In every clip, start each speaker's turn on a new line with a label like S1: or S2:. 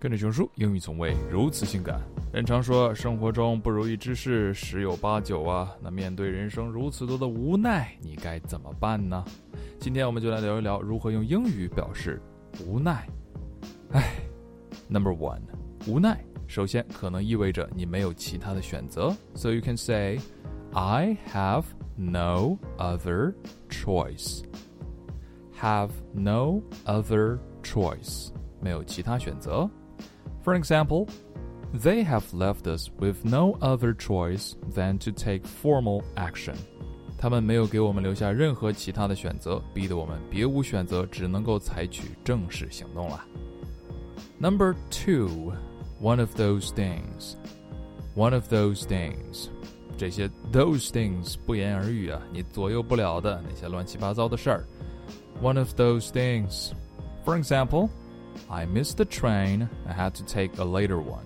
S1: 跟着熊叔，英语从未如此性感。人常说，生活中不如意之事十有八九啊。那面对人生如此多的无奈，你该怎么办呢？今天我们就来聊一聊如何用英语表示无奈。唉，Number one，无奈，首先可能意味着你没有其他的选择。So you can say, I have no other choice. Have no other choice. 没有其他选择。For example, they have left us with no other choice than to take formal action. 他们没有给我们留下任何其他的选择，逼得我们别无选择，只能够采取正式行动了。Number two, one of those things, one of those things. 这些 those things 不言而喻啊，你左右不了的那些乱七八糟的事儿。One of those things. For example, I missed the train. I had to take a later one.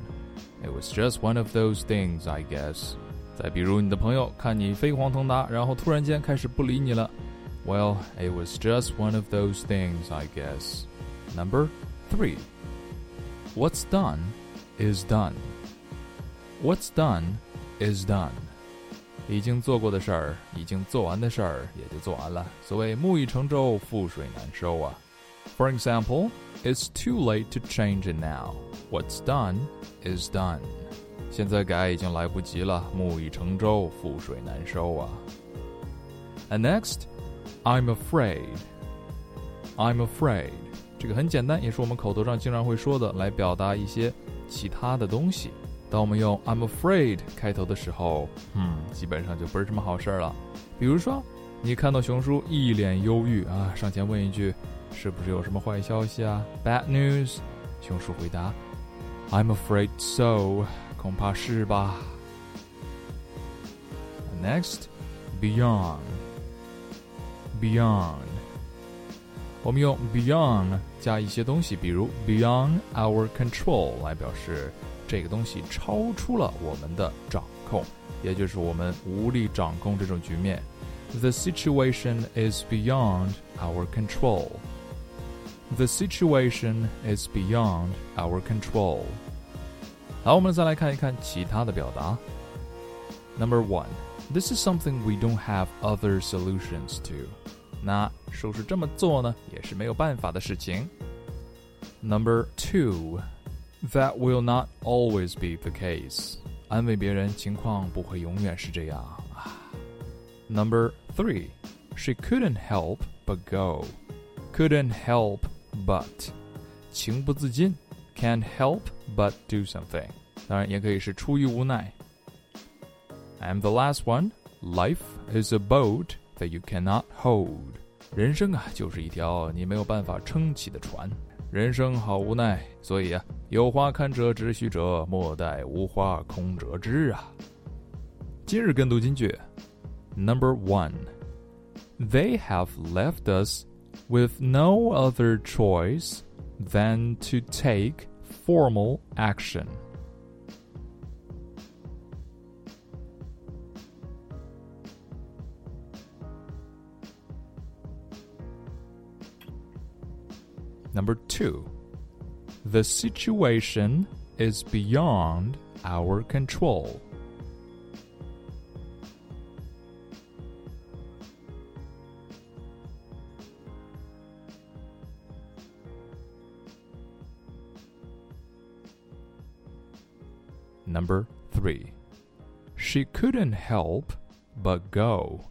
S1: It was just one of those things, I guess. 再比如，你的朋友看你飞黄腾达，然后突然间开始不理你了。Well, it was just one of those things, I guess. Number three. What's done is done. What's done is done. 已经做过的事儿，已经做完的事儿，也就做完了。所谓木已成舟，覆水难收啊。 For example, it's too late to change it now. What's done is done. 现在改已经来不及了，木已成舟，覆水难收啊。And next, I'm afraid. I'm afraid. 这个很简单，也是我们口头上经常会说的，来表达一些其他的东西。当我们用 "I'm afraid" 开头的时候，嗯，基本上就不是什么好事儿了。比如说，你看到熊叔一脸忧郁啊，上前问一句：“是不是有什么坏消息啊？”Bad news。熊叔回答：“I'm afraid so。”恐怕是吧。Next, beyond. Beyond. 我们用 beyond 加一些东西，比如 beyond our control 来表示。这个东西超出了我们的掌控，也就是我们无力掌控这种局面。The situation is beyond our control. The situation is beyond our control. 好，我们再来看一看其他的表达。Number one, this is something we don't have other solutions to. 那说是这么做呢，也是没有办法的事情。Number two. That will not always be the case. 安慰别人，情况不会永远是这样啊。Number three, she couldn't help but go. Couldn't help but，情不自禁，can't help but do something。当然，也可以是出于无奈。And the last one, life is a boat that you cannot hold. 人生啊，就是一条你没有办法撑起的船。人生好无奈，所以啊，有花堪折直须折，莫待无花空折枝啊。今日跟读金句，Number one, they have left us With no other choice than to take formal action. Number two, the situation is beyond our control. Number three, she couldn't help but go.